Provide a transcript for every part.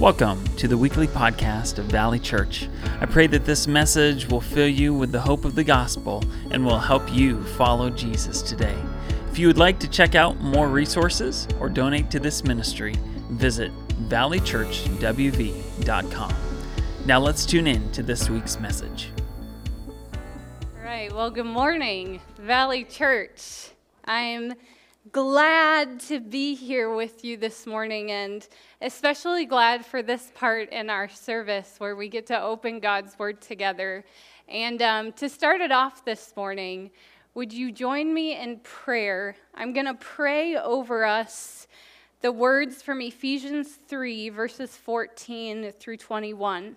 Welcome to the weekly podcast of Valley Church. I pray that this message will fill you with the hope of the gospel and will help you follow Jesus today. If you would like to check out more resources or donate to this ministry, visit valleychurchwv.com. Now let's tune in to this week's message. All right, well, good morning, Valley Church. I'm glad to be here with you this morning and especially glad for this part in our service where we get to open God's Word together. And um, to start it off this morning, would you join me in prayer? I'm going to pray over us the words from Ephesians 3, verses 14 through 21.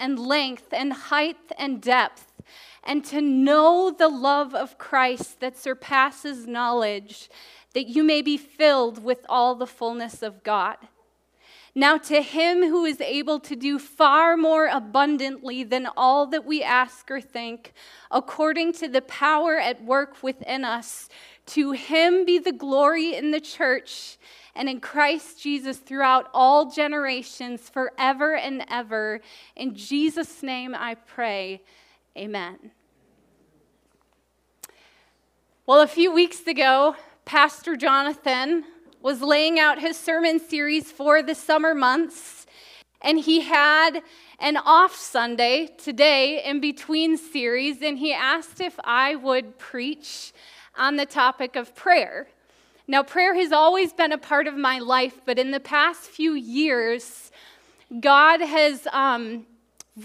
and length and height and depth, and to know the love of Christ that surpasses knowledge, that you may be filled with all the fullness of God. Now, to him who is able to do far more abundantly than all that we ask or think, according to the power at work within us, to him be the glory in the church and in Christ Jesus throughout all generations, forever and ever. In Jesus' name I pray. Amen. Well, a few weeks ago, Pastor Jonathan was laying out his sermon series for the summer months, and he had an off Sunday today in between series, and he asked if I would preach on the topic of prayer. Now, prayer has always been a part of my life, but in the past few years, God has um,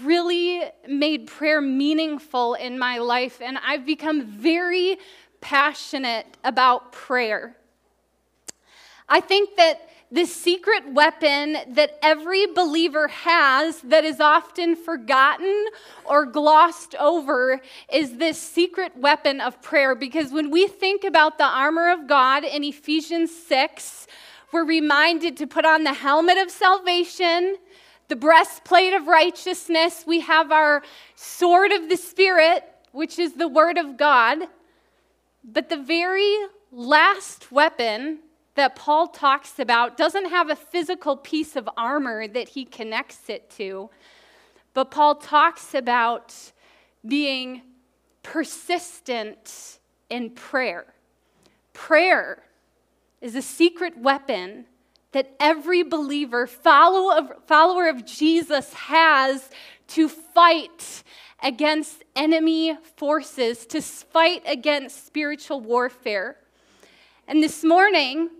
really made prayer meaningful in my life, and I've become very passionate about prayer. I think that the secret weapon that every believer has that is often forgotten or glossed over is this secret weapon of prayer. Because when we think about the armor of God in Ephesians 6, we're reminded to put on the helmet of salvation, the breastplate of righteousness, we have our sword of the Spirit, which is the word of God. But the very last weapon that Paul talks about doesn't have a physical piece of armor that he connects it to, but Paul talks about being persistent in prayer. Prayer is a secret weapon that every believer, follow follower of Jesus, has to fight against enemy forces, to fight against spiritual warfare. And this morning,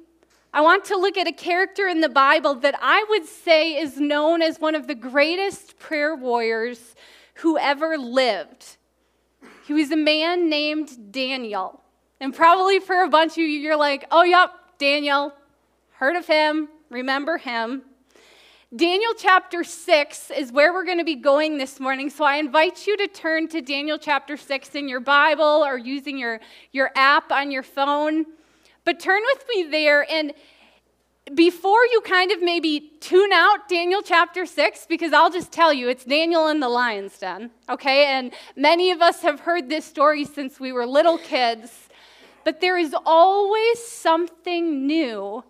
I want to look at a character in the Bible that I would say is known as one of the greatest prayer warriors who ever lived. He was a man named Daniel. And probably for a bunch of you, you're like, oh, yep, Daniel. Heard of him, remember him. Daniel chapter 6 is where we're going to be going this morning. So I invite you to turn to Daniel chapter 6 in your Bible or using your, your app on your phone. But turn with me there and before you kind of maybe tune out Daniel chapter 6, because I'll just tell you, it's Daniel in the lion's den, okay? And many of us have heard this story since we were little kids. But there is always something new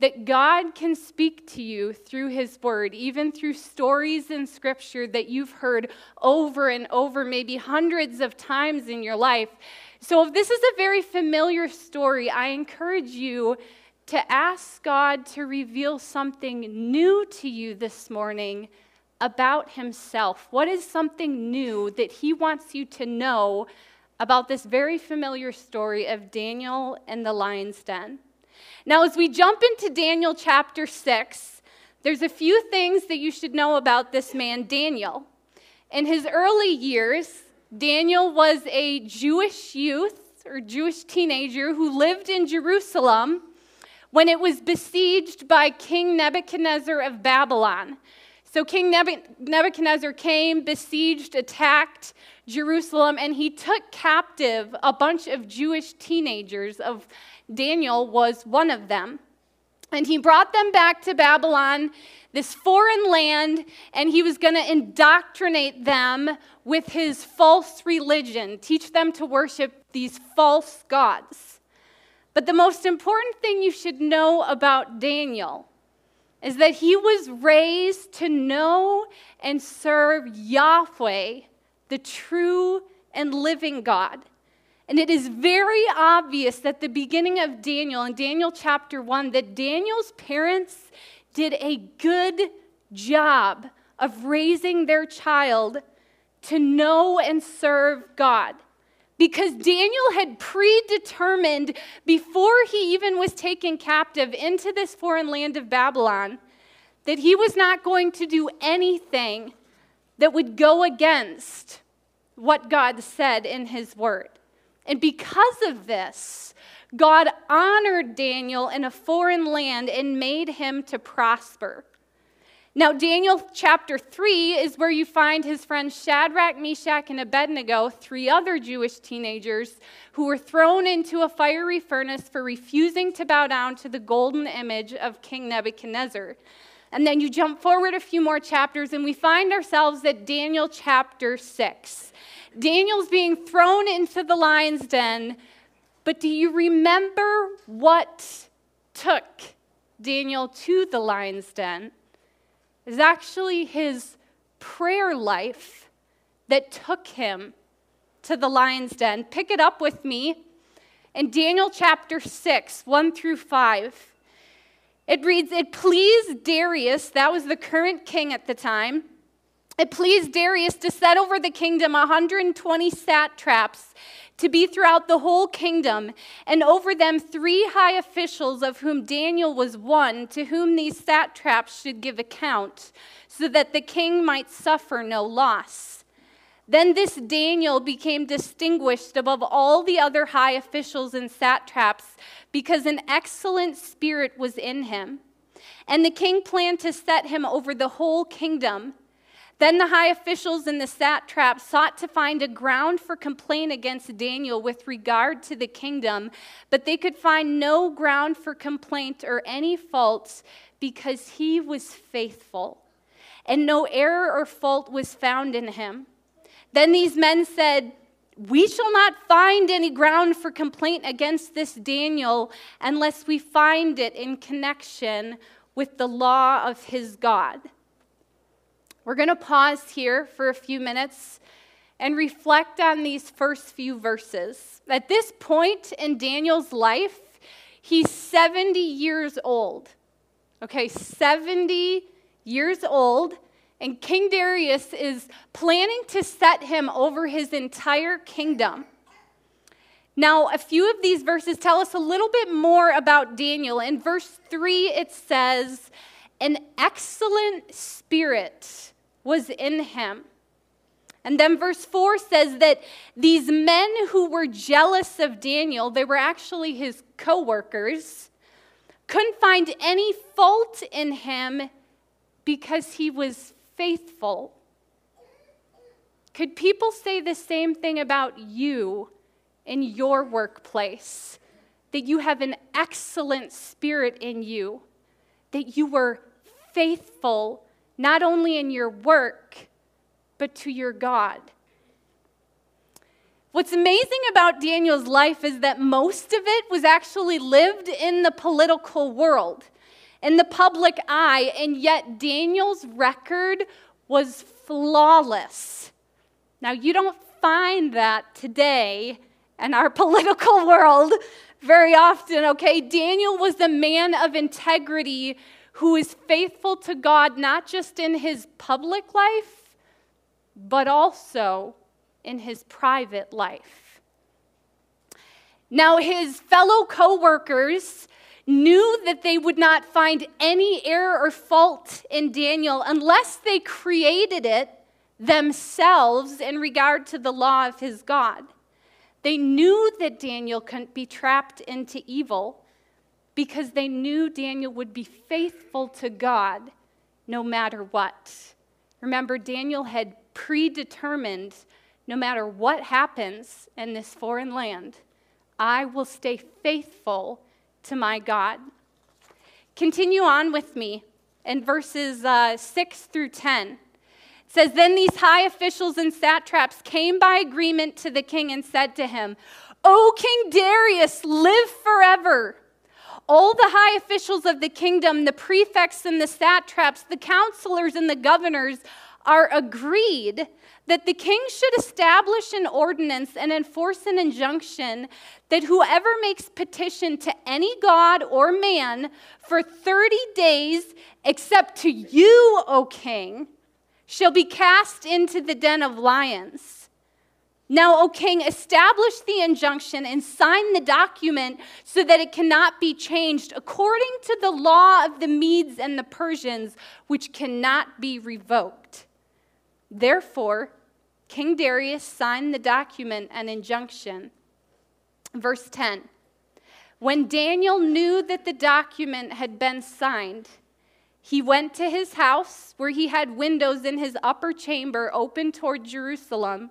that God can speak to you through His Word, even through stories in Scripture that you've heard over and over, maybe hundreds of times in your life. So, if this is a very familiar story, I encourage you to ask God to reveal something new to you this morning about Himself. What is something new that He wants you to know about this very familiar story of Daniel and the lion's den? Now, as we jump into Daniel chapter 6, there's a few things that you should know about this man, Daniel. In his early years, Daniel was a Jewish youth or Jewish teenager who lived in Jerusalem when it was besieged by King Nebuchadnezzar of Babylon. So, King Nebuchadnezzar came, besieged, attacked Jerusalem, and he took captive a bunch of Jewish teenagers. Of Daniel was one of them. And he brought them back to Babylon, this foreign land, and he was going to indoctrinate them with his false religion, teach them to worship these false gods. But the most important thing you should know about Daniel is that he was raised to know and serve Yahweh, the true and living God. And it is very obvious that the beginning of Daniel, in Daniel chapter 1, that Daniel's parents did a good job of raising their child to know and serve God because Daniel had predetermined before he even was taken captive into this foreign land of Babylon that he was not going to do anything that would go against what God said in his word. And because of this, God honored Daniel in a foreign land and made him to prosper. Now, Daniel chapter 3 is where you find his friends Shadrach, Meshach, and Abednego, three other Jewish teenagers who were thrown into a fiery furnace for refusing to bow down to the golden image of King Nebuchadnezzar. And then you jump forward a few more chapters, and we find ourselves at Daniel chapter 6. Daniel's being thrown into the lion's den, but do you remember what took Daniel to the lion's den? is actually his prayer life that took him to the lion's den. Pick it up with me in Daniel chapter 6, 1 through 5. It reads, It pleased Darius, that was the current king at the time, it pleased Darius to set over the kingdom 120 satraps to be throughout the whole kingdom, and over them three high officials, of whom Daniel was one, to whom these satraps should give account, so that the king might suffer no loss. Then this Daniel became distinguished above all the other high officials and satraps, because an excellent spirit was in him. And the king planned to set him over the whole kingdom. Then the high officials and the satraps sought to find a ground for complaint against Daniel with regard to the kingdom, but they could find no ground for complaint or any faults because he was faithful, and no error or fault was found in him. Then these men said, we shall not find any ground for complaint against this Daniel unless we find it in connection with the law of his God. We're going to pause here for a few minutes and reflect on these first few verses. At this point in Daniel's life, he's 70 years old. Okay, 70 years old, and King Darius is planning to set him over his entire kingdom. Now, a few of these verses tell us a little bit more about Daniel. In verse 3, it says, An excellent spirit was in him. And then verse 4 says that these men who were jealous of Daniel, they were actually his co workers, couldn't find any fault in him because he was faithful. Could people say the same thing about you in your workplace? That you have an excellent spirit in you, that you were faithful not only in your work, but to your God. What's amazing about Daniel's life is that most of it was actually lived in the political world, in the public eye, and yet Daniel's record was flawless. Now, you don't find that today in our political world very often, okay? Daniel was a man of integrity who is faithful to God not just in his public life, but also in his private life. Now, his fellow co workers knew that they would not find any error or fault in Daniel unless they created it themselves in regard to the law of his God. They knew that Daniel couldn't be trapped into evil because they knew Daniel would be faithful to God no matter what. Remember, Daniel had predetermined no matter what happens in this foreign land, I will stay faithful to my God. Continue on with me in verses uh, 6 through 10. It says, Then these high officials and satraps came by agreement to the king and said to him, O King Darius, live forever. All the high officials of the kingdom, the prefects and the satraps, the counselors and the governors, are agreed that the king should establish an ordinance and enforce an injunction that whoever makes petition to any god or man for 30 days, except to you, O king, shall be cast into the den of lions. Now, O king, establish the injunction and sign the document so that it cannot be changed according to the law of the Medes and the Persians, which cannot be revoked. Therefore, King Darius signed the document and injunction. Verse 10 When Daniel knew that the document had been signed, he went to his house where he had windows in his upper chamber open toward Jerusalem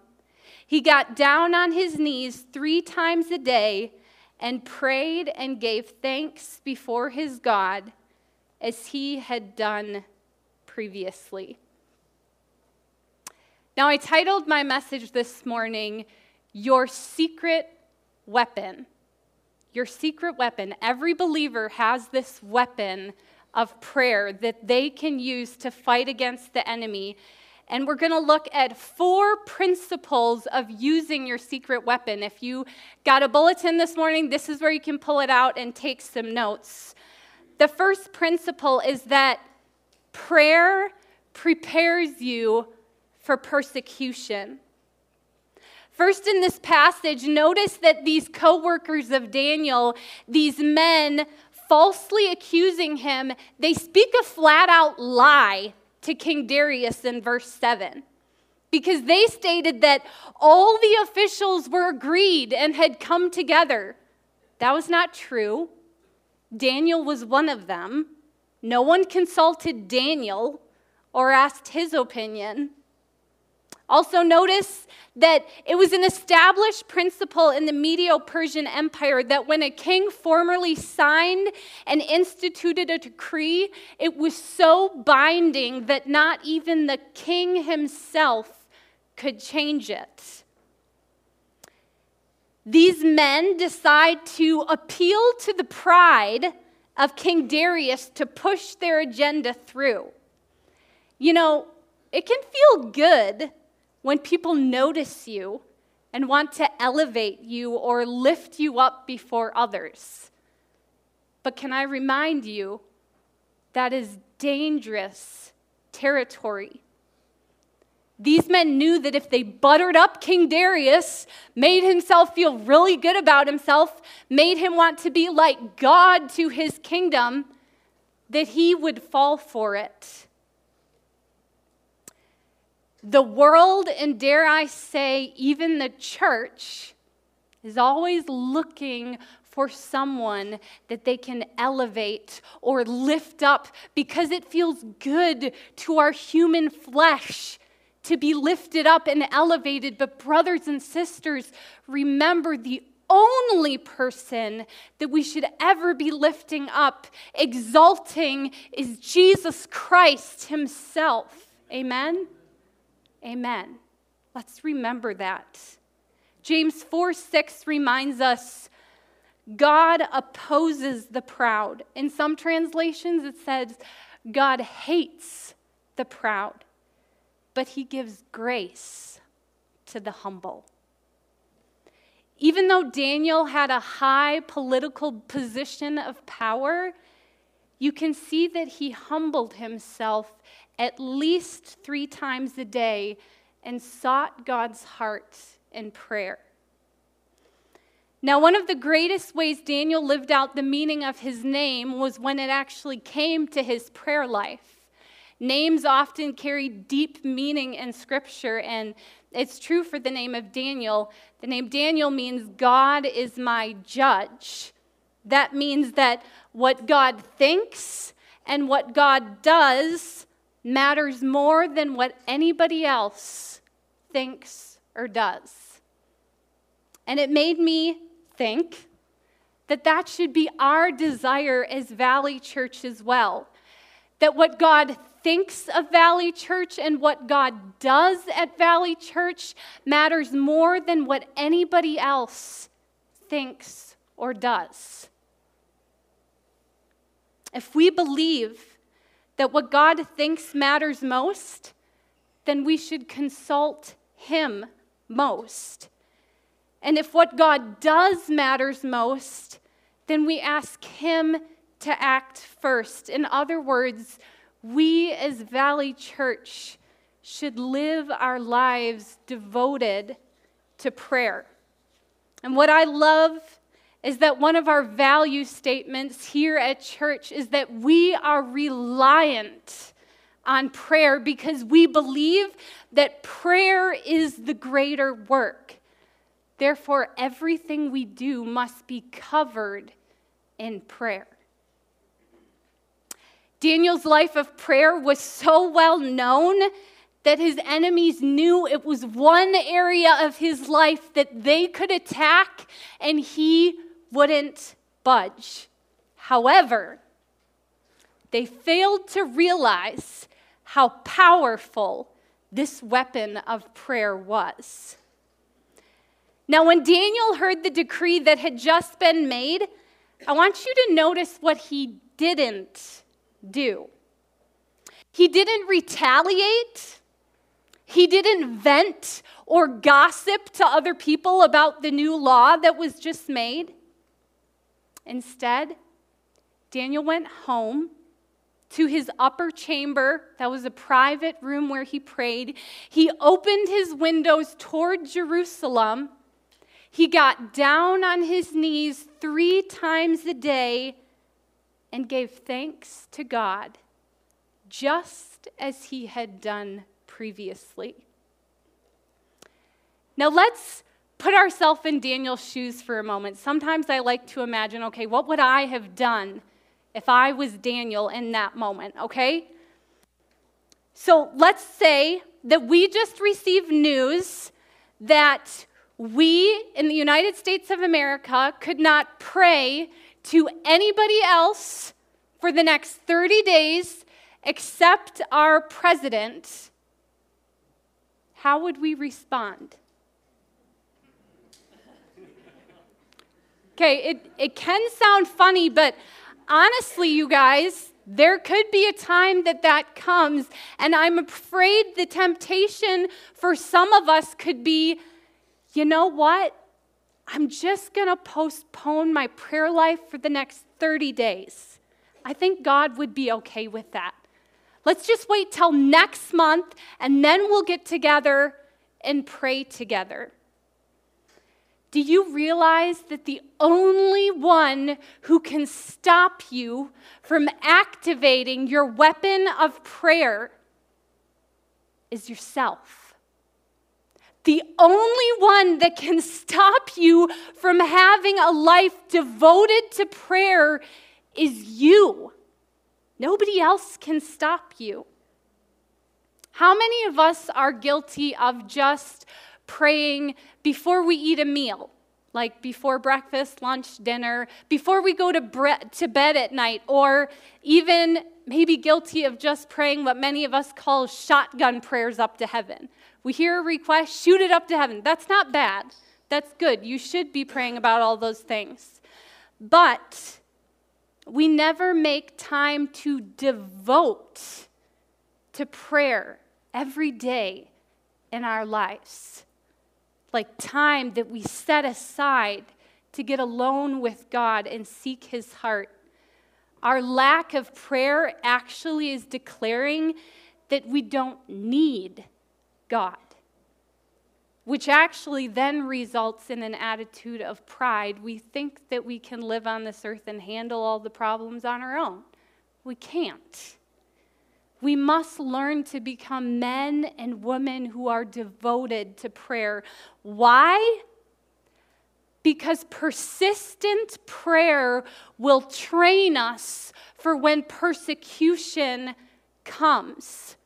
he got down on his knees three times a day and prayed and gave thanks before his God as he had done previously. Now, I titled my message this morning, Your Secret Weapon. Your secret weapon. Every believer has this weapon of prayer that they can use to fight against the enemy and we're going to look at four principles of using your secret weapon. If you got a bulletin this morning, this is where you can pull it out and take some notes. The first principle is that prayer prepares you for persecution. First, in this passage, notice that these co workers of Daniel, these men falsely accusing him, they speak a flat out lie to King Darius in verse 7 because they stated that all the officials were agreed and had come together. That was not true. Daniel was one of them. No one consulted Daniel or asked his opinion. Also, notice that it was an established principle in the Medo Persian Empire that when a king formally signed and instituted a decree, it was so binding that not even the king himself could change it. These men decide to appeal to the pride of King Darius to push their agenda through. You know, it can feel good when people notice you and want to elevate you or lift you up before others. But can I remind you, that is dangerous territory. These men knew that if they buttered up King Darius, made himself feel really good about himself, made him want to be like God to his kingdom, that he would fall for it. The world, and dare I say, even the church, is always looking for someone that they can elevate or lift up because it feels good to our human flesh to be lifted up and elevated. But, brothers and sisters, remember the only person that we should ever be lifting up, exalting, is Jesus Christ Himself. Amen? Amen. Let's remember that. James 4 6 reminds us God opposes the proud. In some translations, it says God hates the proud, but he gives grace to the humble. Even though Daniel had a high political position of power, you can see that he humbled himself at least three times a day and sought God's heart in prayer. Now, one of the greatest ways Daniel lived out the meaning of his name was when it actually came to his prayer life. Names often carry deep meaning in Scripture, and it's true for the name of Daniel. The name Daniel means God is my judge. That means that what God thinks and what God does matters more than what anybody else thinks or does. And it made me think that that should be our desire as Valley Church as well. That what God thinks of Valley Church and what God does at Valley Church matters more than what anybody else thinks or does. If we believe that what God thinks matters most, then we should consult Him most. And if what God does matters most, then we ask Him to act first. In other words, we as Valley Church should live our lives devoted to prayer. And what I love is that one of our value statements here at church is that we are reliant on prayer because we believe that prayer is the greater work. Therefore, everything we do must be covered in prayer. Daniel's life of prayer was so well known that his enemies knew it was one area of his life that they could attack and he wouldn't budge. However, they failed to realize how powerful this weapon of prayer was. Now, when Daniel heard the decree that had just been made, I want you to notice what he didn't do. He didn't retaliate. He didn't vent or gossip to other people about the new law that was just made. Instead, Daniel went home to his upper chamber. That was a private room where he prayed. He opened his windows toward Jerusalem. He got down on his knees three times a day and gave thanks to God, just as he had done previously. Now let's put ourselves in Daniel's shoes for a moment. Sometimes I like to imagine okay, what would I have done if I was Daniel in that moment, okay? So let's say that we just received news that we in the United States of America could not pray to anybody else for the next 30 days except our president, how would we respond? Okay, it, it can sound funny, but honestly, you guys, there could be a time that that comes, and I'm afraid the temptation for some of us could be you know what? I'm just going to postpone my prayer life for the next 30 days. I think God would be okay with that. Let's just wait till next month and then we'll get together and pray together. Do you realize that the only one who can stop you from activating your weapon of prayer is yourself? The only one that can stop you from having a life devoted to prayer is you. Nobody else can stop you. How many of us are guilty of just praying before we eat a meal? Like before breakfast, lunch, dinner, before we go to, bre- to bed at night, or even maybe guilty of just praying what many of us call shotgun prayers up to heaven we hear a request, shoot it up to heaven. That's not bad. That's good. You should be praying about all those things. But we never make time to devote to prayer every day in our lives. Like time that we set aside to get alone with God and seek His heart. Our lack of prayer actually is declaring that we don't need God, which actually then results in an attitude of pride. We think that we can live on this earth and handle all the problems on our own. We can't. We must learn to become men and women who are devoted to prayer. Why? Because persistent prayer will train us for when persecution comes.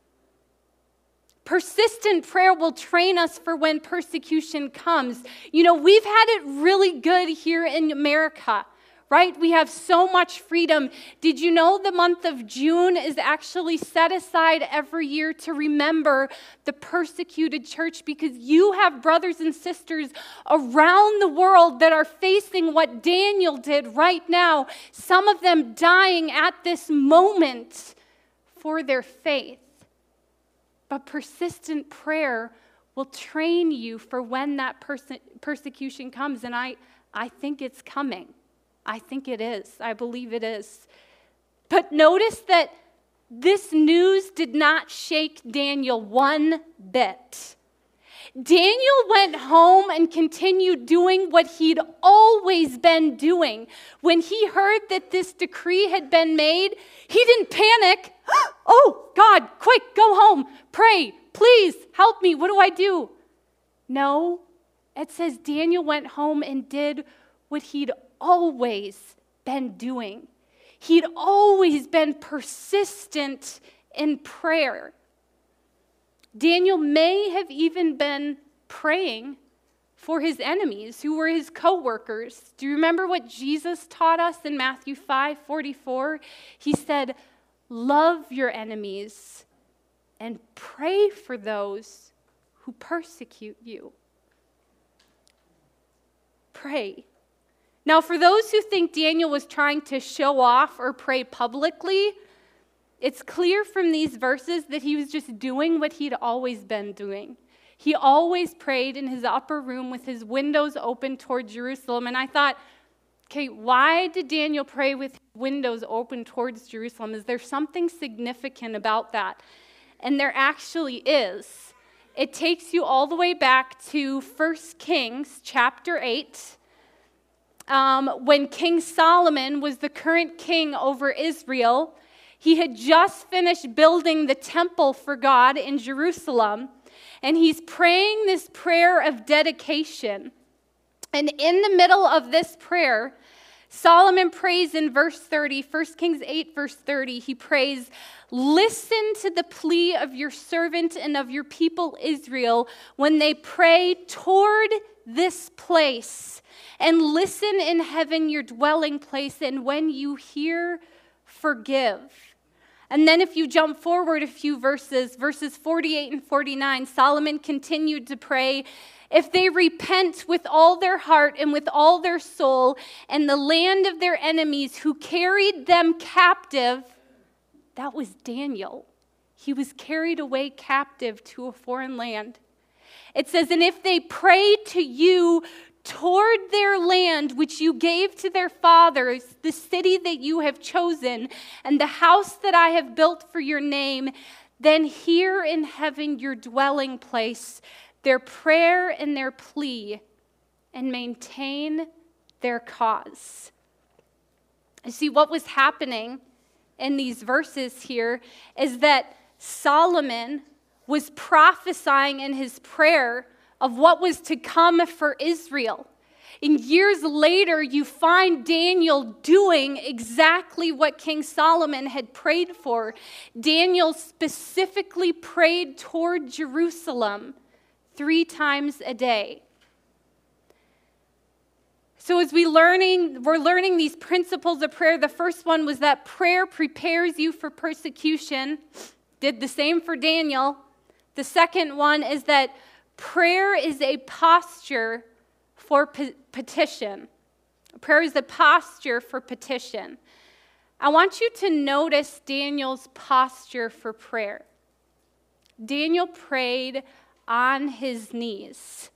Persistent prayer will train us for when persecution comes. You know, we've had it really good here in America right? We have so much freedom. Did you know the month of June is actually set aside every year to remember the persecuted church because you have brothers and sisters around the world that are facing what Daniel did right now, some of them dying at this moment for their faith. But persistent prayer will train you for when that perse- persecution comes, and I, I think it's coming. I think it is. I believe it is. But notice that this news did not shake Daniel one bit. Daniel went home and continued doing what he'd always been doing. When he heard that this decree had been made, he didn't panic. Oh, God, quick, go home, pray, please help me. What do I do? No, it says Daniel went home and did what he'd always been doing. He'd always been persistent in prayer. Daniel may have even been praying for his enemies who were his co-workers. Do you remember what Jesus taught us in Matthew 5 44? He said, Love your enemies and pray for those who persecute you. Pray. Now, for those who think Daniel was trying to show off or pray publicly, it's clear from these verses that he was just doing what he'd always been doing. He always prayed in his upper room with his windows open toward Jerusalem. And I thought, okay, why did Daniel pray with windows open towards Jerusalem? Is there something significant about that? And there actually is. It takes you all the way back to 1 Kings chapter 8 um, when King Solomon was the current king over Israel. He had just finished building the temple for God in Jerusalem, and he's praying this prayer of dedication. And in the middle of this prayer, Solomon prays in verse 30, 1 Kings 8, verse 30, he prays, Listen to the plea of your servant and of your people Israel when they pray toward this place and listen in heaven, your dwelling place, and when you hear, forgive. And then, if you jump forward a few verses, verses 48 and 49, Solomon continued to pray if they repent with all their heart and with all their soul, and the land of their enemies who carried them captive, that was Daniel. He was carried away captive to a foreign land. It says, And if they pray to you toward their land which you gave to their fathers, the city that you have chosen, and the house that I have built for your name, then hear in heaven your dwelling place, their prayer and their plea, and maintain their cause. You see, what was happening in these verses here is that Solomon was prophesying in his prayer of what was to come for Israel. And years later, you find Daniel doing exactly what King Solomon had prayed for. Daniel specifically prayed toward Jerusalem three times a day. So as we learning, we're learning these principles of prayer. The first one was that prayer prepares you for persecution. Did the same for Daniel. The second one is that prayer is a posture for pe- petition. Prayer is a posture for petition. I want you to notice Daniel's posture for prayer. Daniel prayed on his knees.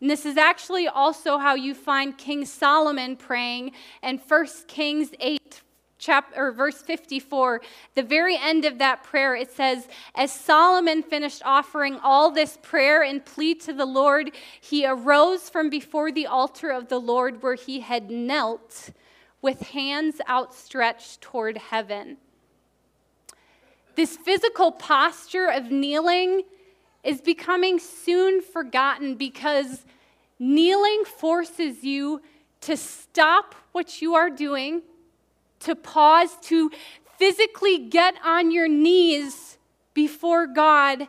And this is actually also how you find King Solomon praying in 1 Kings 8, chapter verse 54 the very end of that prayer it says as solomon finished offering all this prayer and plea to the lord he arose from before the altar of the lord where he had knelt with hands outstretched toward heaven. This physical posture of kneeling is becoming soon forgotten because Kneeling forces you to stop what you are doing, to pause, to physically get on your knees before God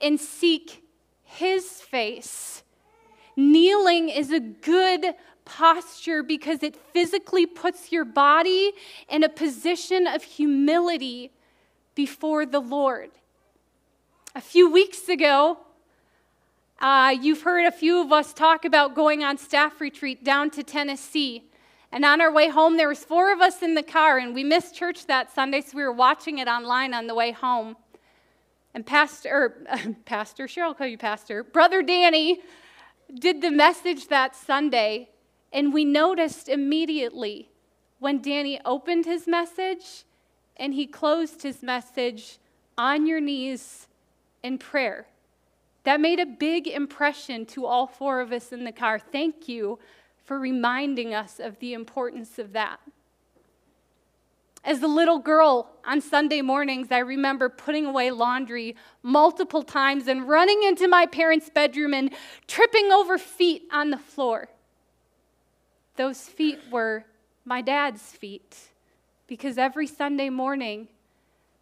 and seek His face. Kneeling is a good posture because it physically puts your body in a position of humility before the Lord. A few weeks ago, uh, you've heard a few of us talk about going on staff retreat down to Tennessee. And on our way home, there was four of us in the car, and we missed church that Sunday, so we were watching it online on the way home. And Pastor, or, er, Pastor, Cheryl, I'll call you Pastor, Brother Danny did the message that Sunday, and we noticed immediately when Danny opened his message and he closed his message on your knees in prayer. That made a big impression to all four of us in the car. Thank you for reminding us of the importance of that. As a little girl on Sunday mornings, I remember putting away laundry multiple times and running into my parents' bedroom and tripping over feet on the floor. Those feet were my dad's feet because every Sunday morning,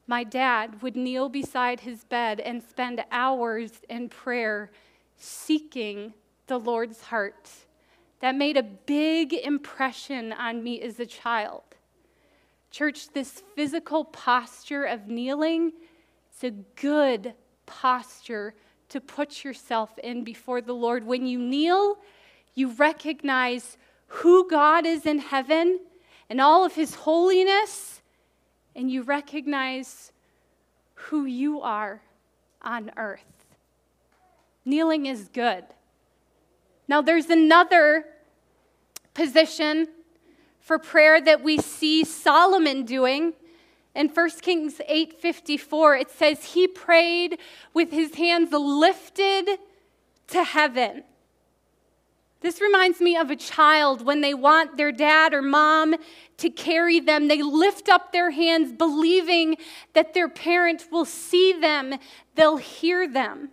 my dad would kneel beside his bed and spend hours in prayer seeking the Lord's heart. That made a big impression on me as a child. Church, this physical posture of kneeling, it's a good posture to put yourself in before the Lord. When you kneel, you recognize who God is in heaven and all of his holiness, and you recognize who you are on earth. Kneeling is good. Now, there's another position for prayer that we see Solomon doing. In 1 Kings 8:54 it says he prayed with his hands lifted to heaven. This reminds me of a child when they want their dad or mom to carry them. They lift up their hands, believing that their parent will see them, they'll hear them.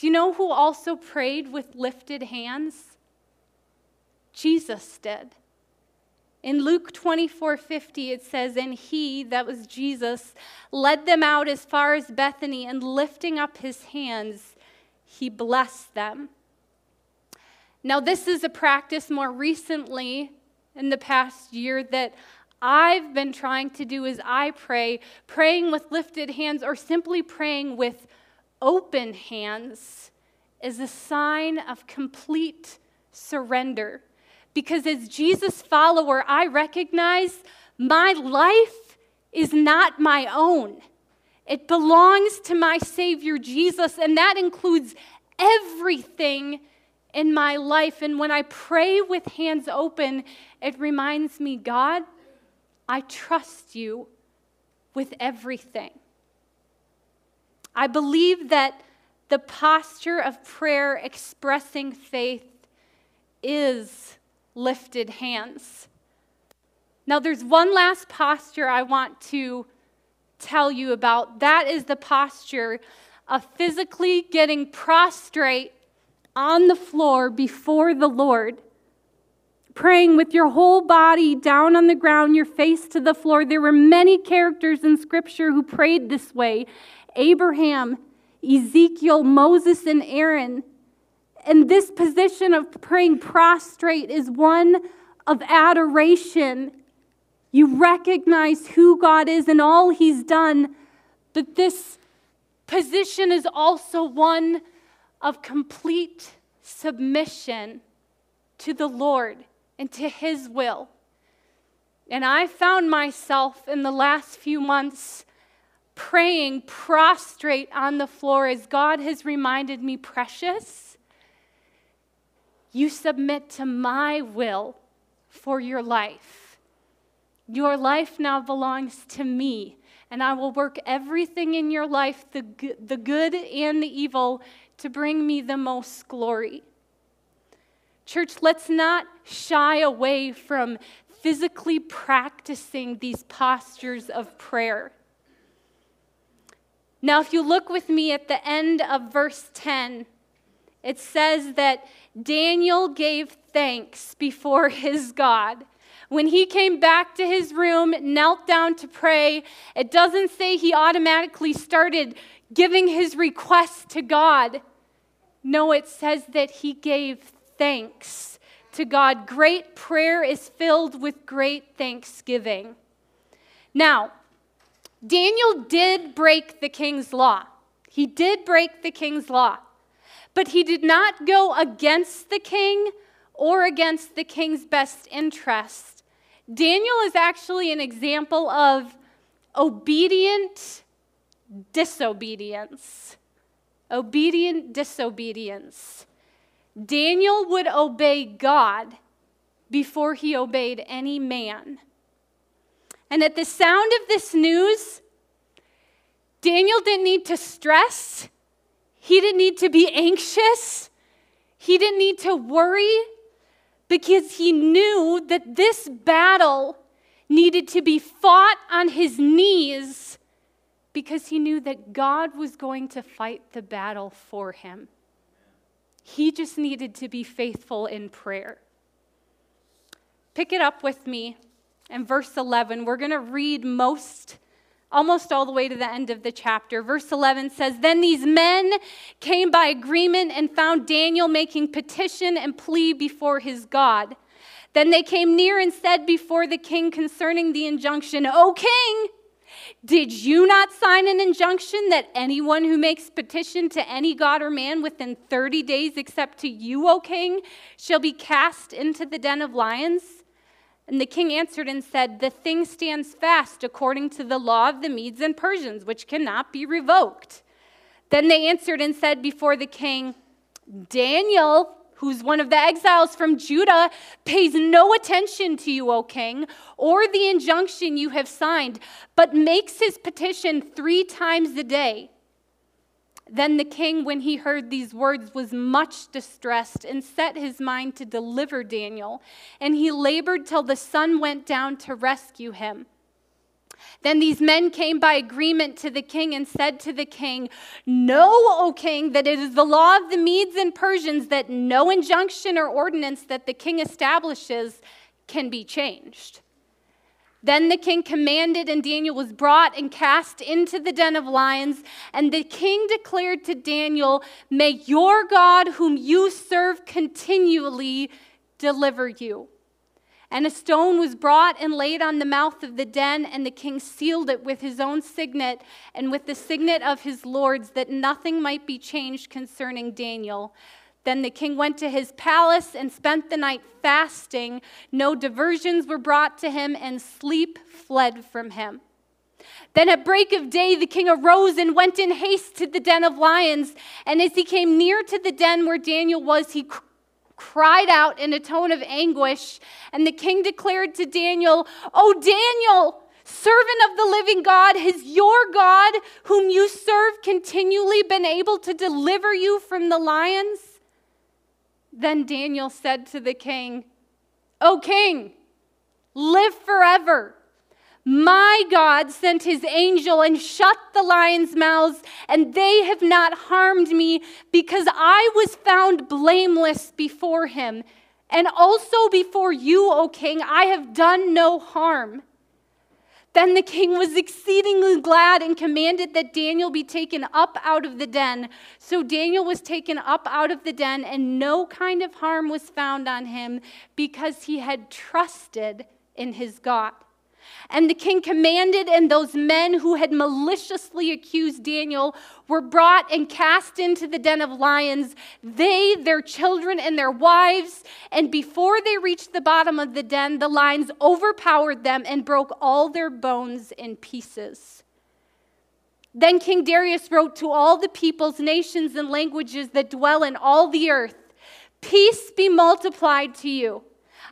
Do you know who also prayed with lifted hands? Jesus did. In Luke 24 50, it says, And he, that was Jesus, led them out as far as Bethany, and lifting up his hands, he blessed them. Now, this is a practice more recently in the past year that I've been trying to do as I pray, praying with lifted hands or simply praying with open hands is a sign of complete surrender. Because as Jesus' follower, I recognize my life is not my own. It belongs to my Savior Jesus, and that includes everything in my life. And when I pray with hands open, it reminds me God, I trust you with everything. I believe that the posture of prayer expressing faith is lifted hands. Now, there's one last posture I want to tell you about. That is the posture of physically getting prostrate on the floor before the Lord, praying with your whole body down on the ground, your face to the floor. There were many characters in Scripture who prayed this way Abraham, Ezekiel, Moses, and Aaron. And this position of praying prostrate is one of adoration. You recognize who God is and all He's done, but this position is also one of complete submission to the Lord and to His will. And I found myself in the last few months praying prostrate on the floor as God has reminded me, precious you submit to my will for your life. Your life now belongs to me, and I will work everything in your life, the, the good and the evil, to bring me the most glory. Church, let's not shy away from physically practicing these postures of prayer. Now, if you look with me at the end of verse 10, it says that Daniel gave thanks before his God. When he came back to his room, knelt down to pray, it doesn't say he automatically started giving his request to God. No, it says that he gave thanks to God. Great prayer is filled with great thanksgiving. Now, Daniel did break the king's law. He did break the king's law. But he did not go against the king or against the king's best interest. Daniel is actually an example of obedient disobedience. Obedient disobedience. Daniel would obey God before he obeyed any man. And at the sound of this news, Daniel didn't need to stress. He didn't need to be anxious. He didn't need to worry because he knew that this battle needed to be fought on his knees because he knew that God was going to fight the battle for him. He just needed to be faithful in prayer. Pick it up with me in verse 11. We're going to read most almost all the way to the end of the chapter. Verse 11 says Then these men came by agreement and found Daniel making petition and plea before his God. Then they came near and said before the king concerning the injunction, O king, did you not sign an injunction that anyone who makes petition to any god or man within 30 days, except to you, O king, shall be cast into the den of lions? And the king answered and said, The thing stands fast according to the law of the Medes and Persians, which cannot be revoked. Then they answered and said before the king, Daniel, who's one of the exiles from Judah, pays no attention to you, O king, or the injunction you have signed, but makes his petition three times a day. Then the king, when he heard these words, was much distressed and set his mind to deliver Daniel. And he labored till the sun went down to rescue him. Then these men came by agreement to the king and said to the king, Know, O king, that it is the law of the Medes and Persians that no injunction or ordinance that the king establishes can be changed. Then the king commanded, and Daniel was brought and cast into the den of lions. And the king declared to Daniel, May your God, whom you serve continually, deliver you. And a stone was brought and laid on the mouth of the den, and the king sealed it with his own signet and with the signet of his lords, that nothing might be changed concerning Daniel. Then the king went to his palace and spent the night fasting. No diversions were brought to him, and sleep fled from him. Then at break of day, the king arose and went in haste to the den of lions. And as he came near to the den where Daniel was, he cried out in a tone of anguish. And the king declared to Daniel, Oh, Daniel, servant of the living God, has your God, whom you serve, continually been able to deliver you from the lions? Then Daniel said to the king, O king, live forever. My God sent his angel and shut the lions' mouths, and they have not harmed me because I was found blameless before him. And also before you, O king, I have done no harm. Then the king was exceedingly glad and commanded that Daniel be taken up out of the den. So Daniel was taken up out of the den, and no kind of harm was found on him because he had trusted in his God. And the king commanded, and those men who had maliciously accused Daniel were brought and cast into the den of lions, they, their children, and their wives. And before they reached the bottom of the den, the lions overpowered them and broke all their bones in pieces. Then King Darius wrote to all the peoples, nations, and languages that dwell in all the earth Peace be multiplied to you.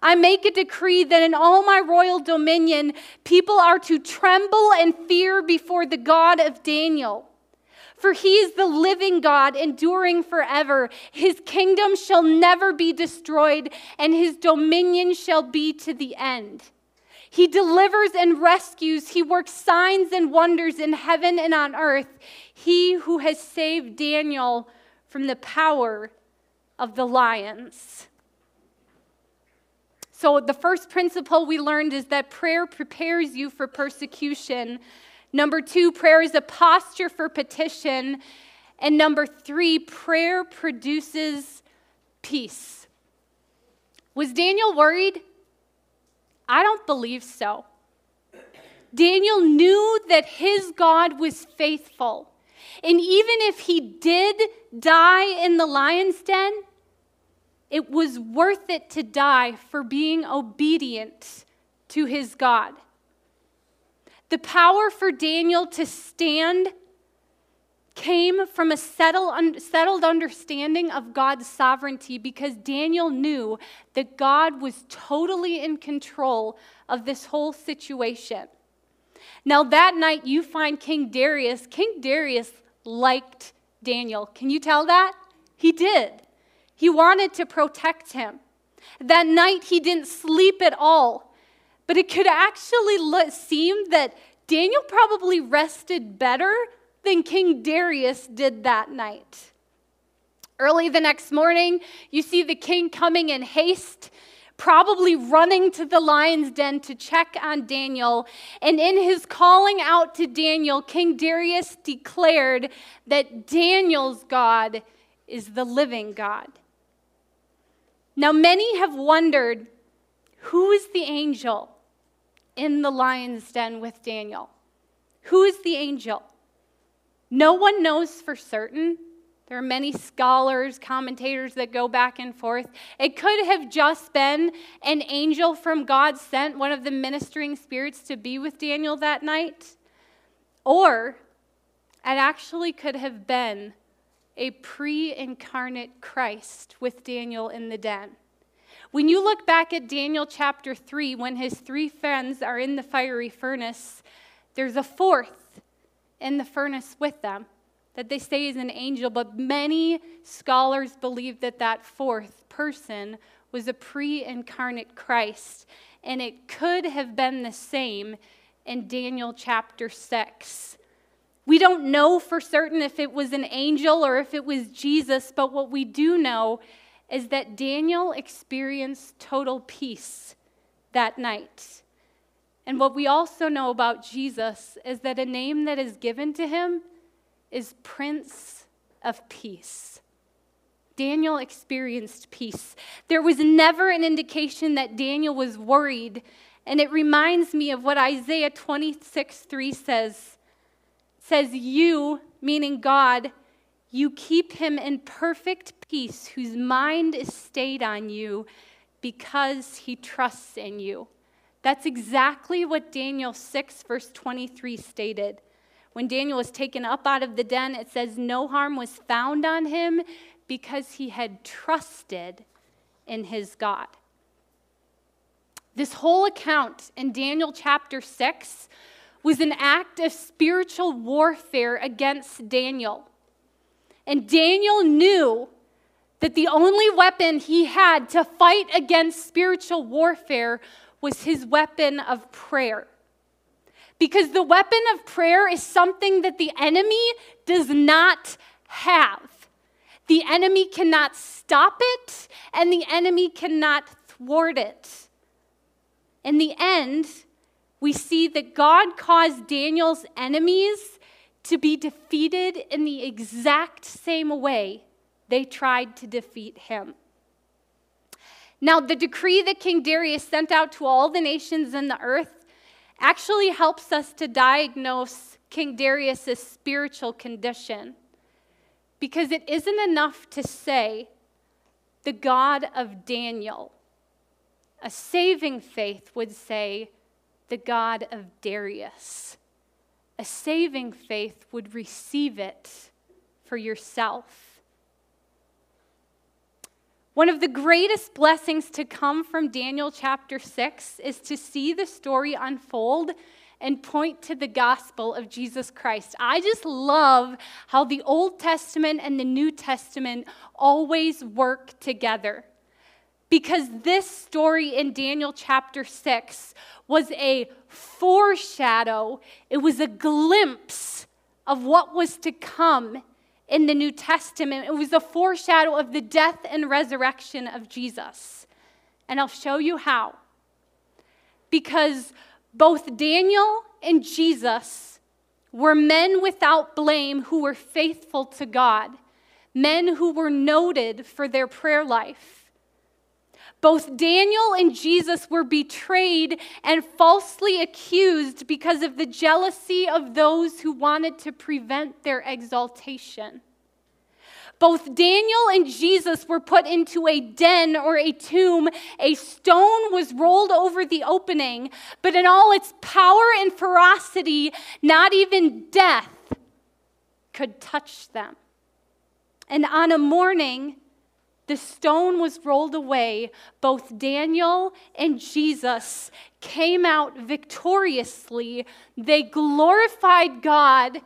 I make a decree that in all my royal dominion, people are to tremble and fear before the God of Daniel. For he is the living God, enduring forever. His kingdom shall never be destroyed, and his dominion shall be to the end. He delivers and rescues. He works signs and wonders in heaven and on earth. He who has saved Daniel from the power of the lions. So, the first principle we learned is that prayer prepares you for persecution. Number two, prayer is a posture for petition. And number three, prayer produces peace. Was Daniel worried? I don't believe so. Daniel knew that his God was faithful. And even if he did die in the lion's den, it was worth it to die for being obedient to his God. The power for Daniel to stand came from a settled understanding of God's sovereignty because Daniel knew that God was totally in control of this whole situation. Now, that night, you find King Darius. King Darius liked Daniel. Can you tell that? He did. He wanted to protect him. That night, he didn't sleep at all. But it could actually seem that Daniel probably rested better than King Darius did that night. Early the next morning, you see the king coming in haste, probably running to the lion's den to check on Daniel. And in his calling out to Daniel, King Darius declared that Daniel's God is the living God. Now, many have wondered who is the angel in the lion's den with Daniel? Who is the angel? No one knows for certain. There are many scholars, commentators that go back and forth. It could have just been an angel from God sent, one of the ministering spirits, to be with Daniel that night. Or it actually could have been a pre incarnate Christ with Daniel in the den. When you look back at Daniel chapter 3, when his three friends are in the fiery furnace, there's a fourth in the furnace with them that they say is an angel, but many scholars believe that that fourth person was a pre incarnate Christ. And it could have been the same in Daniel chapter 6. We don't know for certain if it was an angel or if it was Jesus, but what we do know is that Daniel experienced total peace that night. And what we also know about Jesus is that a name that is given to him is Prince of Peace. Daniel experienced peace. There was never an indication that Daniel was worried. And it reminds me of what Isaiah 26 3 says. Says, You, meaning God, you keep him in perfect peace, whose mind is stayed on you because he trusts in you. That's exactly what Daniel 6, verse 23 stated. When Daniel was taken up out of the den, it says, No harm was found on him because he had trusted in his God. This whole account in Daniel chapter 6 was an act of spiritual warfare against Daniel. And Daniel knew that the only weapon he had to fight against spiritual warfare was his weapon of prayer. Because the weapon of prayer is something that the enemy does not have. The enemy cannot stop it, and the enemy cannot thwart it. In the end, we see that God caused Daniel's enemies to be defeated in the exact same way they tried to defeat him. Now, the decree that King Darius sent out to all the nations in the earth actually helps us to diagnose King Darius' spiritual condition. Because it isn't enough to say, the God of Daniel. A saving faith would say, the God of Darius. A saving faith would receive it for yourself. One of the greatest blessings to come from Daniel chapter 6 is to see the story unfold and point to the gospel of Jesus Christ. I just love how the Old Testament and the New Testament always work together. Because this story in Daniel chapter 6 was a foreshadow, it was a glimpse of what was to come in the New Testament. It was a foreshadow of the death and resurrection of Jesus. And I'll show you how. Because both Daniel and Jesus were men without blame who were faithful to God, men who were noted for their prayer life. Both Daniel and Jesus were betrayed and falsely accused because of the jealousy of those who wanted to prevent their exaltation. Both Daniel and Jesus were put into a den or a tomb. A stone was rolled over the opening, but in all its power and ferocity, not even death could touch them. And on a morning, the stone was rolled away, both Daniel and Jesus came out victoriously. They glorified God,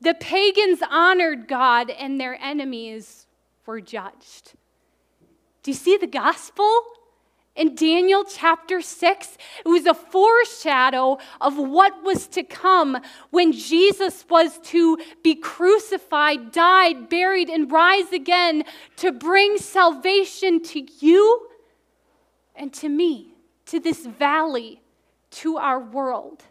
the pagans honored God, and their enemies were judged. Do you see the gospel? In Daniel chapter 6, it was a foreshadow of what was to come when Jesus was to be crucified, died, buried, and rise again to bring salvation to you and to me, to this valley, to our world.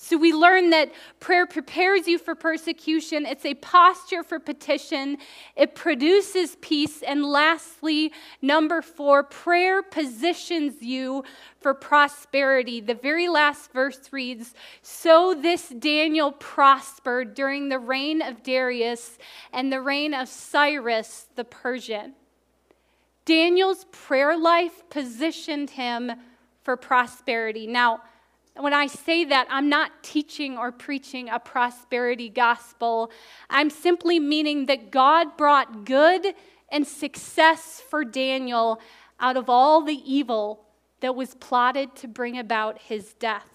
So we learn that prayer prepares you for persecution, it's a posture for petition, it produces peace. And lastly, number four, prayer positions you for prosperity. The very last verse reads So this Daniel prospered during the reign of Darius and the reign of Cyrus the Persian. Daniel's prayer life positioned him for prosperity. Now, when I say that, I'm not teaching or preaching a prosperity gospel. I'm simply meaning that God brought good and success for Daniel out of all the evil that was plotted to bring about his death.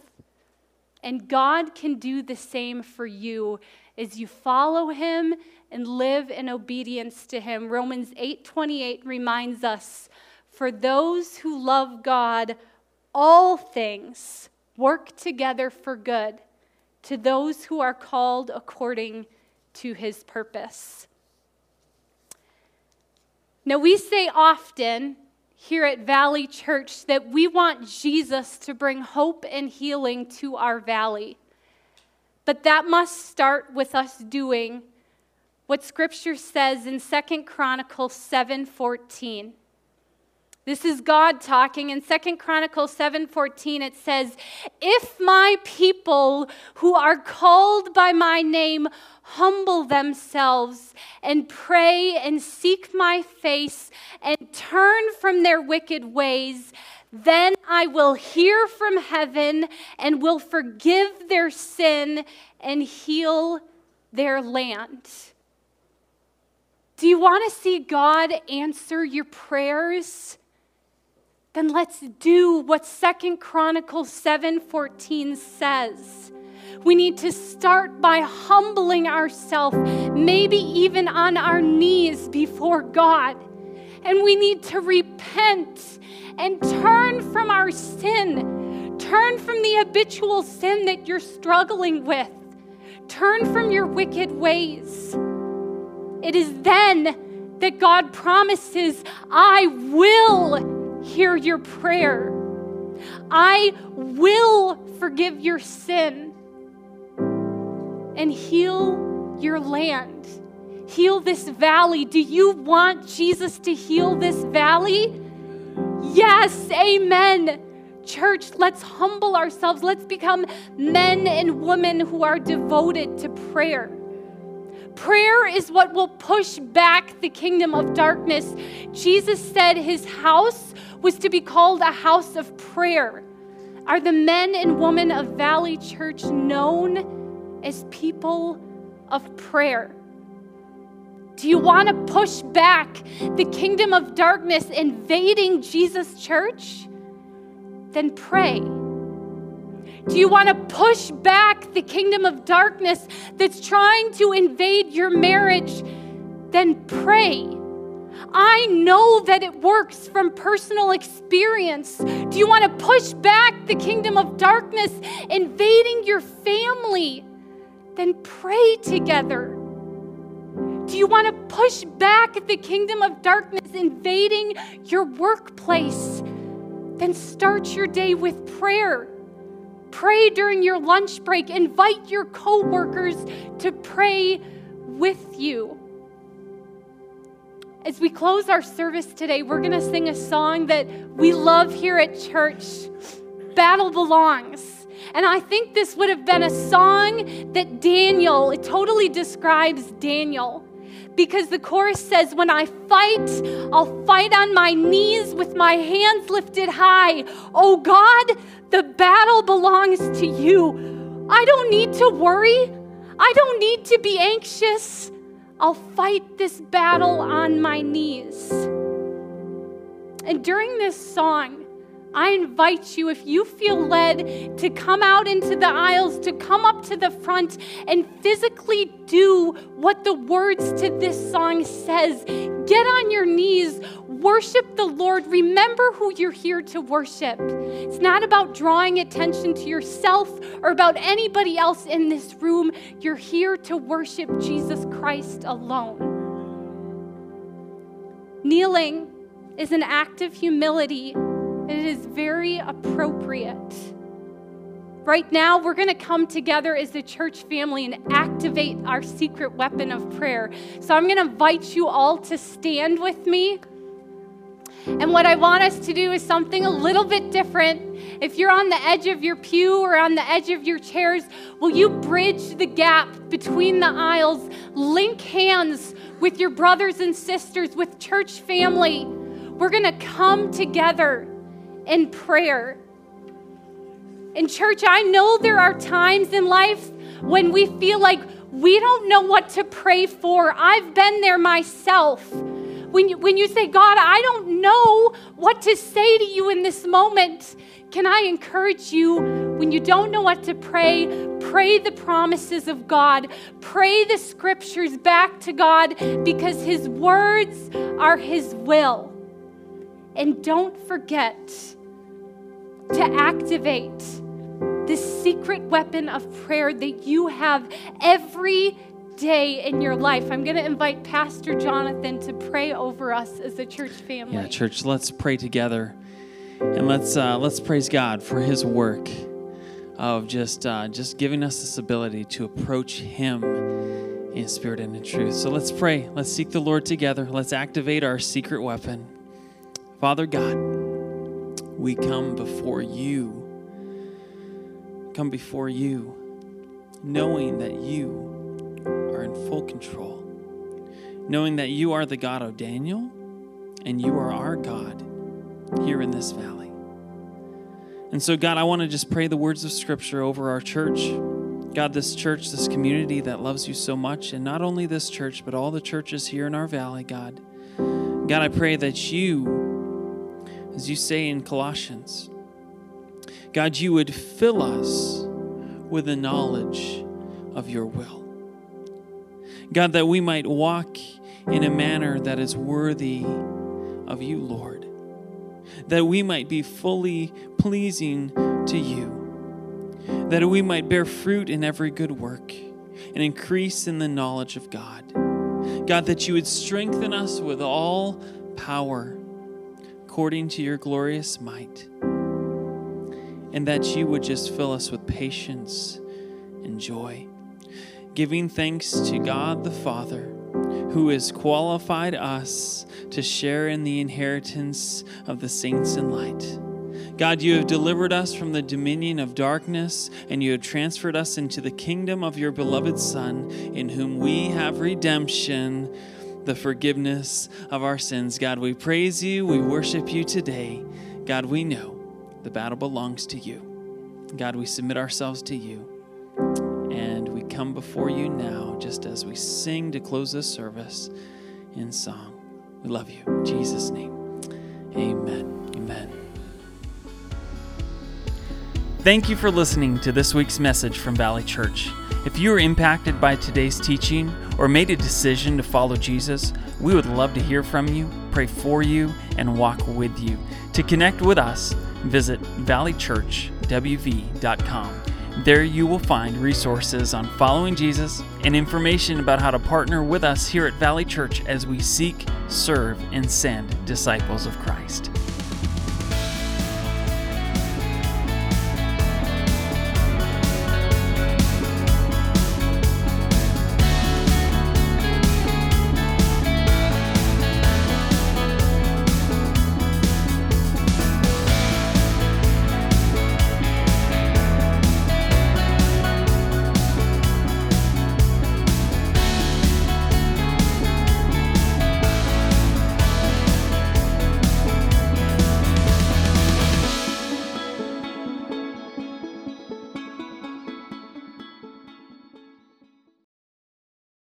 And God can do the same for you as you follow him and live in obedience to him. Romans 8:28 reminds us, for those who love God, all things work together for good to those who are called according to his purpose. Now, we say often here at Valley Church that we want Jesus to bring hope and healing to our valley. But that must start with us doing what scripture says in Second Chronicles 7:14. This is God talking in Second Chronicles 7:14 it says, "If my people who are called by my name humble themselves and pray and seek my face and turn from their wicked ways, then I will hear from heaven and will forgive their sin and heal their land." Do you want to see God answer your prayers? Then let's do what Second Chronicles 7:14 says. We need to start by humbling ourselves, maybe even on our knees before God. And we need to repent and turn from our sin. Turn from the habitual sin that you're struggling with. Turn from your wicked ways. It is then that God promises, I will hear your prayer. I will forgive your sin and heal your land. Heal this valley. Do you want Jesus to heal this valley? Yes, amen. Church, let's humble ourselves. Let's become men and women who are devoted to prayer. Prayer is what will push back the kingdom of darkness. Jesus said his house was to be called a house of prayer. Are the men and women of Valley Church known as people of prayer? Do you want to push back the kingdom of darkness invading Jesus' church? Then pray. Do you want to push back the kingdom of darkness that's trying to invade your marriage? Then pray. I know that it works from personal experience. Do you want to push back the kingdom of darkness invading your family? Then pray together. Do you want to push back the kingdom of darkness invading your workplace? Then start your day with prayer. Pray during your lunch break. Invite your coworkers to pray with you. As we close our service today, we're going to sing a song that we love here at church Battle Belongs. And I think this would have been a song that Daniel, it totally describes Daniel. Because the chorus says, When I fight, I'll fight on my knees with my hands lifted high. Oh God, the battle belongs to you. I don't need to worry. I don't need to be anxious. I'll fight this battle on my knees. And during this song, I invite you, if you feel led, to come out into the aisles, to come up to the front and physically do what the words to this song says. Get on your knees, worship the Lord. Remember who you're here to worship. It's not about drawing attention to yourself or about anybody else in this room. You're here to worship Jesus Christ alone. Kneeling is an act of humility and it is very appropriate. Right now, we're going to come together as the church family and activate our secret weapon of prayer. So I'm going to invite you all to stand with me. And what I want us to do is something a little bit different. If you're on the edge of your pew or on the edge of your chairs, will you bridge the gap between the aisles? Link hands with your brothers and sisters, with church family. We're going to come together in prayer. In church, I know there are times in life when we feel like we don't know what to pray for. I've been there myself. When you, when you say, God, I don't know what to say to you in this moment, can I encourage you when you don't know what to pray, pray the promises of God, pray the scriptures back to God because His words are His will. And don't forget to activate the secret weapon of prayer that you have every day in your life. I'm going to invite Pastor Jonathan to pray over us as a church family. Yeah, church, let's pray together. And let's uh, let's praise God for his work of just uh, just giving us this ability to approach him in spirit and in truth. So let's pray. Let's seek the Lord together. Let's activate our secret weapon. Father God, we come before you. Come before you, knowing that you full control, knowing that you are the God of Daniel and you are our God here in this valley. And so, God, I want to just pray the words of Scripture over our church. God, this church, this community that loves you so much, and not only this church, but all the churches here in our valley, God. God, I pray that you, as you say in Colossians, God, you would fill us with the knowledge of your will. God, that we might walk in a manner that is worthy of you, Lord. That we might be fully pleasing to you. That we might bear fruit in every good work and increase in the knowledge of God. God, that you would strengthen us with all power according to your glorious might. And that you would just fill us with patience and joy, giving thanks to God the Father who has qualified us to share in the inheritance of the saints in light. God, you have delivered us from the dominion of darkness, and you have transferred us into the kingdom of your beloved Son, in whom we have redemption, the forgiveness of our sins. God, we praise you, we worship you today. God, we know the battle belongs to you. God, we submit ourselves to you come before you now, just as we sing to close this service in song. We love you. In Jesus' name. Amen. Amen. Thank you for listening to this week's message from Valley Church. If you were impacted by today's teaching or made a decision to follow Jesus, we would love to hear from you, pray for you, and walk with you. To connect with us, visit valleychurchwv.com There you will find resources on following Jesus and information about how to partner with us here at Valley Church as we seek, serve, and send disciples of Christ.